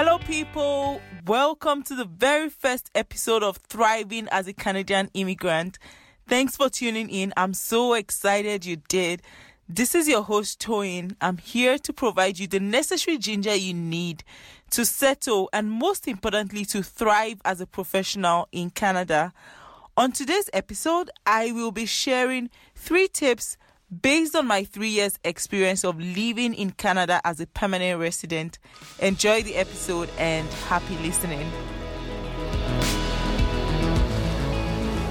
Hello, people. Welcome to the very first episode of Thriving as a Canadian Immigrant. Thanks for tuning in. I'm so excited you did. This is your host, Toyin. I'm here to provide you the necessary ginger you need to settle and, most importantly, to thrive as a professional in Canada. On today's episode, I will be sharing three tips based on my three years experience of living in Canada as a permanent resident. Enjoy the episode and happy listening.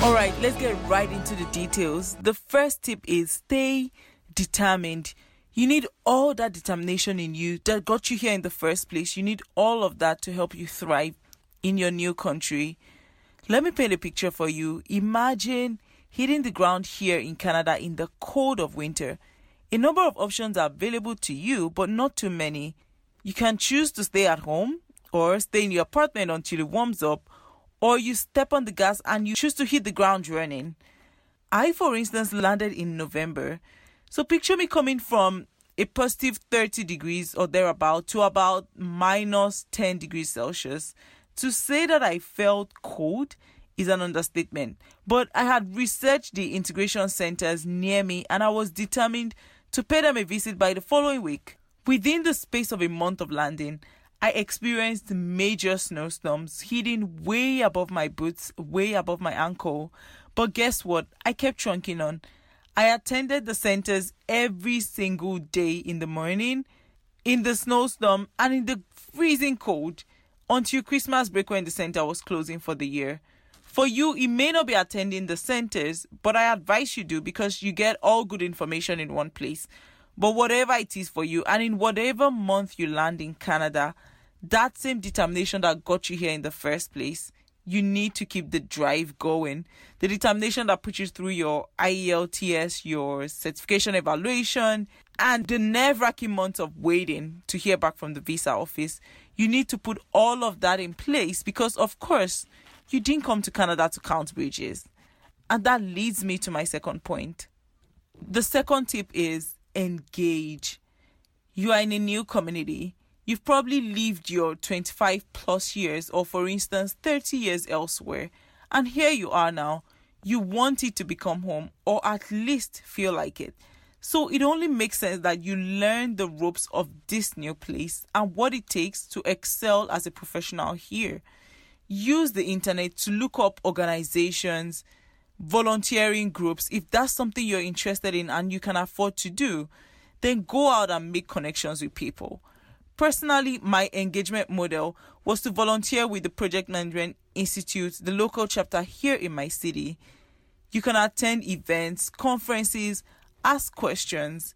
All right, let's get right into the details. The first tip is stay determined. You need all that determination in you that got you here in the first place. You need all of that to help you thrive in your new country. Let me paint a picture for you. Imagine hitting the ground here in Canada in the cold of winter. A number of options are available to you, but not too many. You can choose to stay at home or stay in your apartment until it warms up, or you step on the gas and you choose to hit the ground running. I, for instance, landed in November. So picture me coming from a positive 30 degrees or thereabout to about minus 10 degrees Celsius. To say that I felt cold is an understatement. But I had researched the integration centers near me and I was determined to pay them a visit by the following week. Within the space of a month of landing, I experienced major snowstorms hitting way above my boots, way above my ankle. But guess what? I kept trunking on. I attended the centers every single day in the morning, in the snowstorm, and in the freezing cold until Christmas break when the center was closing for the year. For you, it may not be attending the centers, but I advise you do because you get all good information in one place. But whatever it is for you, and in whatever month you land in Canada, that same determination that got you here in the first place, you need to keep the drive going. The determination that puts you through your IELTS, your certification evaluation, and the nerve wracking months of waiting to hear back from the visa office. You need to put all of that in place because, of course, you didn't come to Canada to count bridges. And that leads me to my second point. The second tip is engage. You are in a new community. You've probably lived your 25 plus years, or for instance, 30 years elsewhere. And here you are now. You want it to become home, or at least feel like it. So it only makes sense that you learn the ropes of this new place and what it takes to excel as a professional here use the internet to look up organizations, volunteering groups. If that's something you're interested in and you can afford to do, then go out and make connections with people. Personally, my engagement model was to volunteer with the Project Management Institute, the local chapter here in my city. You can attend events, conferences, ask questions.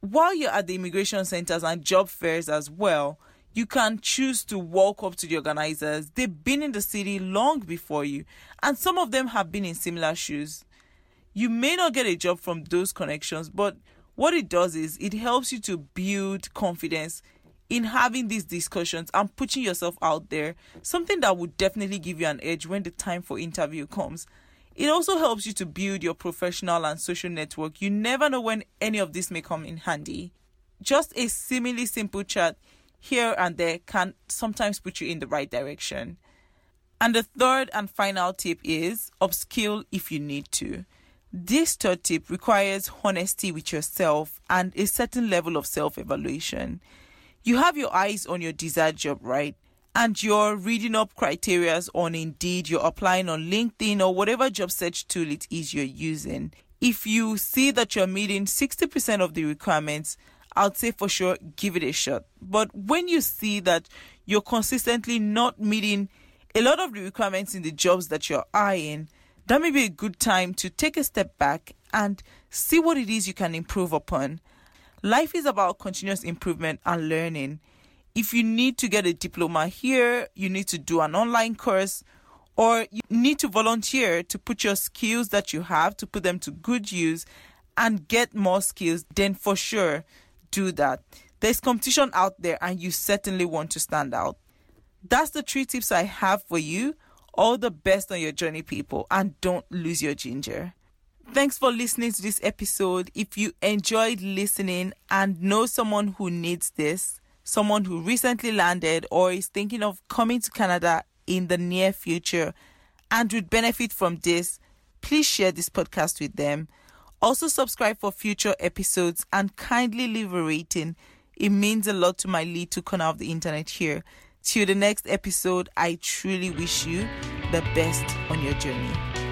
While you're at the immigration centers and job fairs as well, you can choose to walk up to the organizers. They've been in the city long before you, and some of them have been in similar shoes. You may not get a job from those connections, but what it does is it helps you to build confidence in having these discussions and putting yourself out there, something that would definitely give you an edge when the time for interview comes. It also helps you to build your professional and social network. You never know when any of this may come in handy. Just a seemingly simple chat here and there can sometimes put you in the right direction. And the third and final tip is upskill if you need to. This third tip requires honesty with yourself and a certain level of self evaluation. You have your eyes on your desired job, right? And you're reading up criteria on Indeed, you're applying on LinkedIn or whatever job search tool it is you're using. If you see that you're meeting 60% of the requirements I'd say for sure give it a shot. But when you see that you're consistently not meeting a lot of the requirements in the jobs that you're eyeing, that may be a good time to take a step back and see what it is you can improve upon. Life is about continuous improvement and learning. If you need to get a diploma here, you need to do an online course, or you need to volunteer to put your skills that you have to put them to good use and get more skills, then for sure do that. There's competition out there and you certainly want to stand out. That's the three tips I have for you. All the best on your journey, people, and don't lose your ginger. Thanks for listening to this episode. If you enjoyed listening and know someone who needs this, someone who recently landed or is thinking of coming to Canada in the near future and would benefit from this, please share this podcast with them. Also, subscribe for future episodes and kindly leave a rating. It means a lot to my little corner of the internet here. Till the next episode, I truly wish you the best on your journey.